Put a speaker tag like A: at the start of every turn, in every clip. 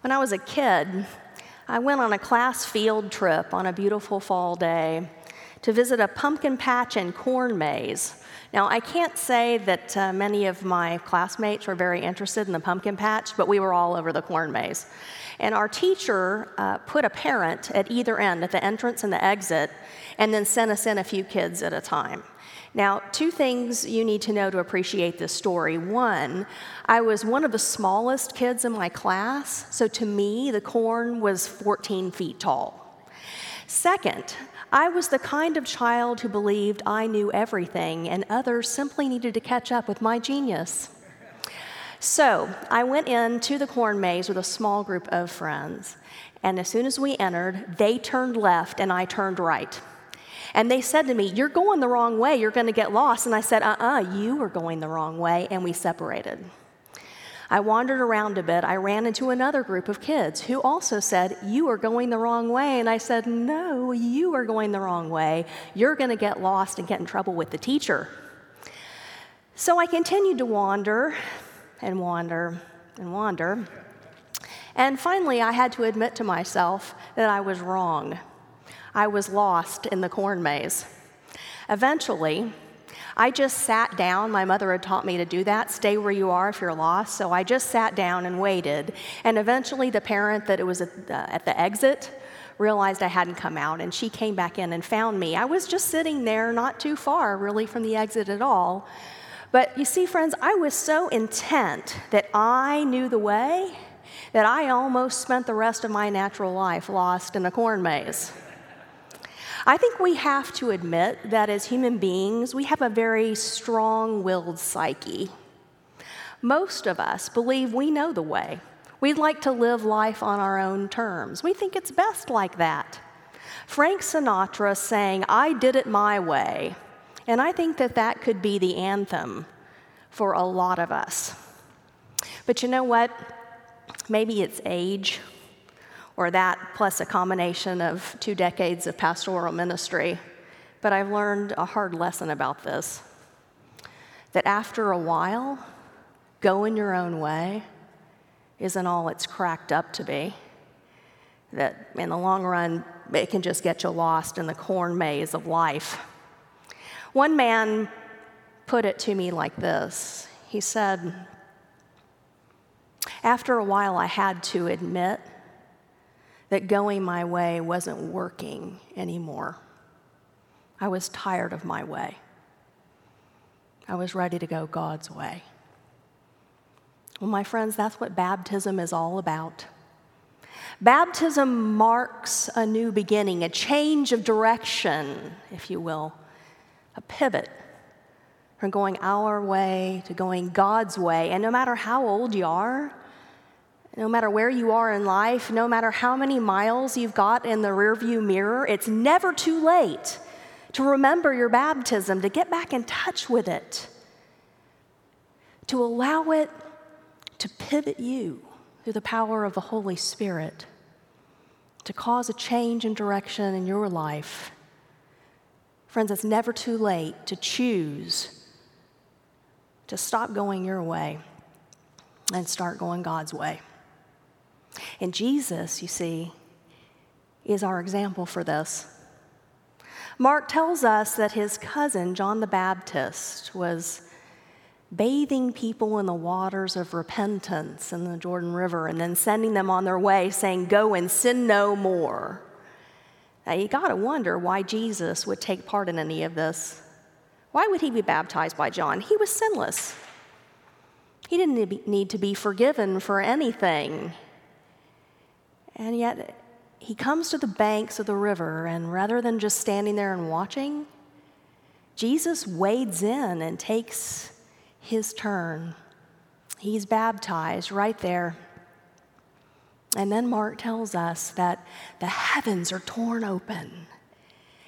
A: When I was a kid, I went on a class field trip on a beautiful fall day to visit a pumpkin patch and corn maze. Now, I can't say that uh, many of my classmates were very interested in the pumpkin patch, but we were all over the corn maze. And our teacher uh, put a parent at either end, at the entrance and the exit, and then sent us in a few kids at a time. Now, two things you need to know to appreciate this story. One, I was one of the smallest kids in my class, so to me, the corn was 14 feet tall. Second, I was the kind of child who believed I knew everything and others simply needed to catch up with my genius. So I went into the corn maze with a small group of friends, and as soon as we entered, they turned left and I turned right. And they said to me, You're going the wrong way. You're going to get lost. And I said, Uh uh-uh, uh, you are going the wrong way. And we separated. I wandered around a bit. I ran into another group of kids who also said, You are going the wrong way. And I said, No, you are going the wrong way. You're going to get lost and get in trouble with the teacher. So I continued to wander and wander and wander. And finally, I had to admit to myself that I was wrong. I was lost in the corn maze. Eventually, I just sat down. My mother had taught me to do that stay where you are if you're lost. So I just sat down and waited. And eventually, the parent that it was at the, at the exit realized I hadn't come out, and she came back in and found me. I was just sitting there, not too far really from the exit at all. But you see, friends, I was so intent that I knew the way that I almost spent the rest of my natural life lost in a corn maze. I think we have to admit that as human beings, we have a very strong willed psyche. Most of us believe we know the way. We'd like to live life on our own terms. We think it's best like that. Frank Sinatra sang, I did it my way. And I think that that could be the anthem for a lot of us. But you know what? Maybe it's age or that plus a combination of two decades of pastoral ministry. But I've learned a hard lesson about this that after a while, going your own way isn't all it's cracked up to be. That in the long run, it can just get you lost in the corn maze of life. One man put it to me like this He said, After a while, I had to admit that going my way wasn't working anymore. I was tired of my way. I was ready to go God's way. Well, my friends, that's what baptism is all about. Baptism marks a new beginning, a change of direction, if you will, a pivot from going our way to going God's way. And no matter how old you are, no matter where you are in life, no matter how many miles you've got in the rearview mirror, it's never too late to remember your baptism, to get back in touch with it, to allow it to pivot you through the power of the Holy Spirit, to cause a change in direction in your life. Friends, it's never too late to choose to stop going your way and start going God's way. And Jesus, you see, is our example for this. Mark tells us that his cousin, John the Baptist, was bathing people in the waters of repentance in the Jordan River and then sending them on their way, saying, Go and sin no more. Now, you got to wonder why Jesus would take part in any of this. Why would he be baptized by John? He was sinless. He didn't need to be forgiven for anything. And yet, he comes to the banks of the river, and rather than just standing there and watching, Jesus wades in and takes his turn. He's baptized right there. And then Mark tells us that the heavens are torn open,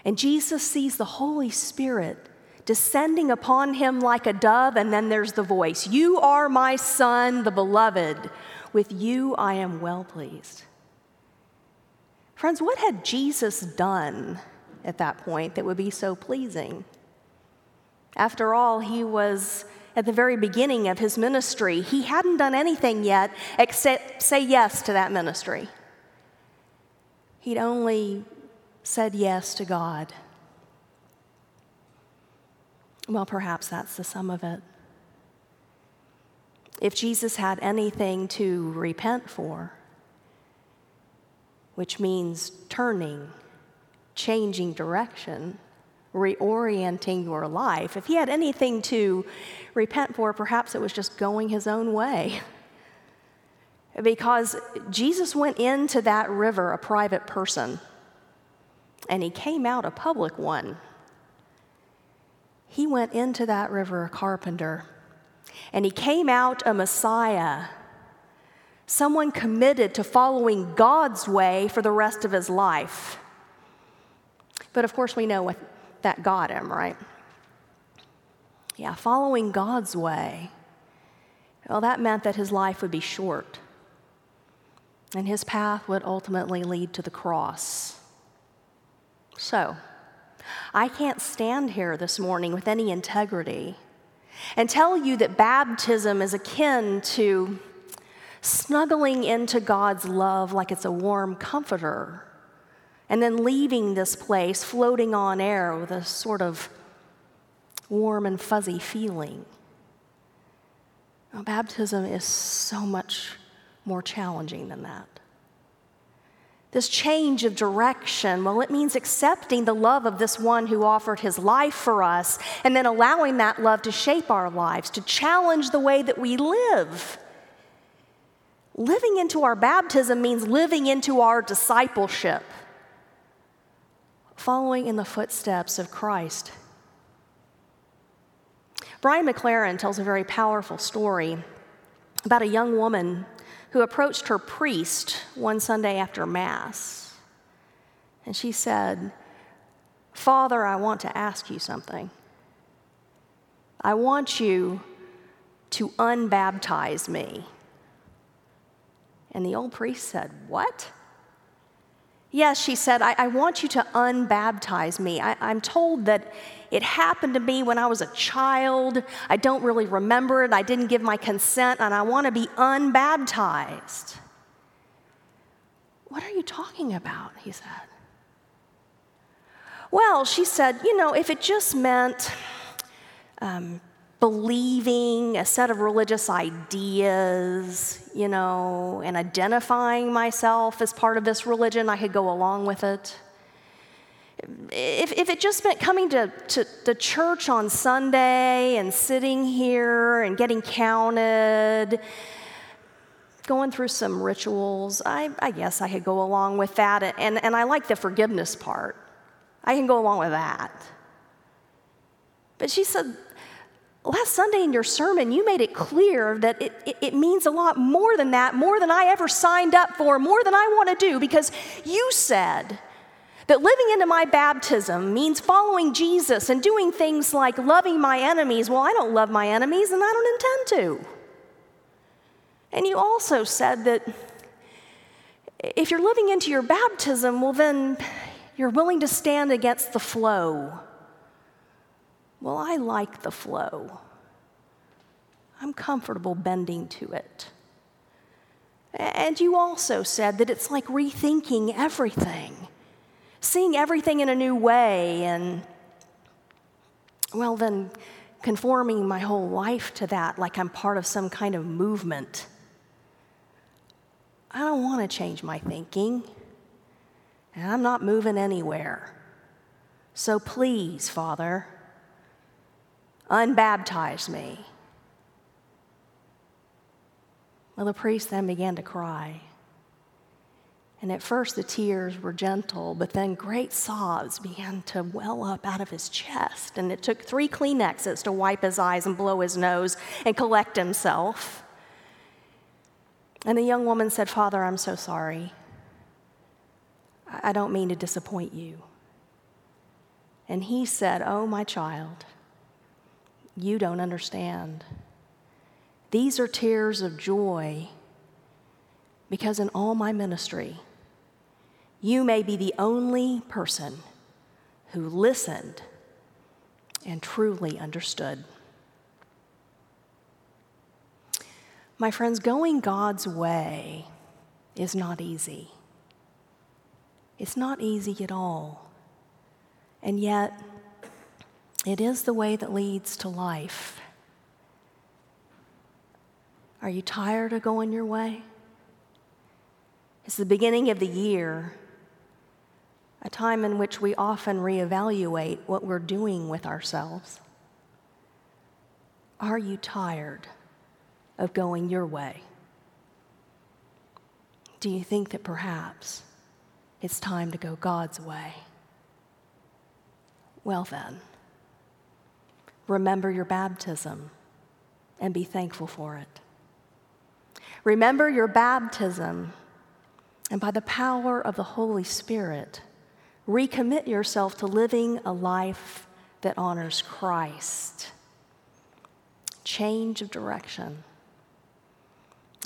A: and Jesus sees the Holy Spirit descending upon him like a dove, and then there's the voice You are my son, the beloved. With you I am well pleased. Friends, what had Jesus done at that point that would be so pleasing? After all, he was at the very beginning of his ministry, he hadn't done anything yet except say yes to that ministry. He'd only said yes to God. Well, perhaps that's the sum of it. If Jesus had anything to repent for, which means turning, changing direction, reorienting your life, if he had anything to repent for, perhaps it was just going his own way. Because Jesus went into that river a private person, and he came out a public one. He went into that river a carpenter, and he came out a Messiah, someone committed to following God's way for the rest of his life. But of course, we know what that got him, right? Yeah, following God's way. Well, that meant that his life would be short, and his path would ultimately lead to the cross. So, I can't stand here this morning with any integrity and tell you that baptism is akin to snuggling into God's love like it's a warm comforter and then leaving this place floating on air with a sort of warm and fuzzy feeling. Now, baptism is so much more challenging than that. This change of direction, well, it means accepting the love of this one who offered his life for us and then allowing that love to shape our lives, to challenge the way that we live. Living into our baptism means living into our discipleship following in the footsteps of Christ. Brian McLaren tells a very powerful story about a young woman who approached her priest one Sunday after Mass. And she said, Father, I want to ask you something. I want you to unbaptize me. And the old priest said, What? Yes, she said, I, I want you to unbaptize me. I, I'm told that it happened to me when I was a child. I don't really remember it. I didn't give my consent, and I want to be unbaptized. What are you talking about? He said. Well, she said, you know, if it just meant um, believing a set of religious ideas, you know, and identifying myself as part of this religion, I could go along with it. If, if it just meant coming to, to the church on Sunday and sitting here and getting counted, going through some rituals, I, I guess I could go along with that. And, and I like the forgiveness part. I can go along with that. But she said, last Sunday in your sermon, you made it clear that it, it, it, means a lot more than that, more than I ever signed up for, more than I want to do, because you said that living into my baptism means following Jesus and doing things like loving my enemies. Well, I don't love my enemies, and I don't intend to. And you also said that if you're living into your baptism, well, then you're willing to stand against the flow well, I like the flow. I'm comfortable bending to it. And you also said that it's like rethinking everything, seeing everything in a new way, and, well, then conforming my whole life to that like I'm part of some kind of movement. I don't want to change my thinking, and I'm not moving anywhere. So please, Father, unbaptize me. Well, the priest then began to cry. And at first the tears were gentle, but then great sobs began to well up out of his chest. And it took three Kleenexes to wipe his eyes and blow his nose and collect himself. And the young woman said, Father, I'm so sorry. I don't mean to disappoint you. And he said, Oh, my child, you don't understand. These are tears of joy because in all my ministry, you may be the only person who listened and truly understood. My friends, going God's way is not easy. It's not easy at all. And yet, it is the way that leads to life. Are you tired of going your way? It's the beginning of the year, a time in which we often reevaluate what we're doing with ourselves. Are you tired of going your way? Do you think that perhaps it's time to go God's way? Well, then, remember your baptism and be thankful for it. Remember your baptism, and by the power of the Holy Spirit, recommit yourself to living a life that honors Christ. Change of direction.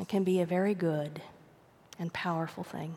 A: It can be a very good and powerful thing.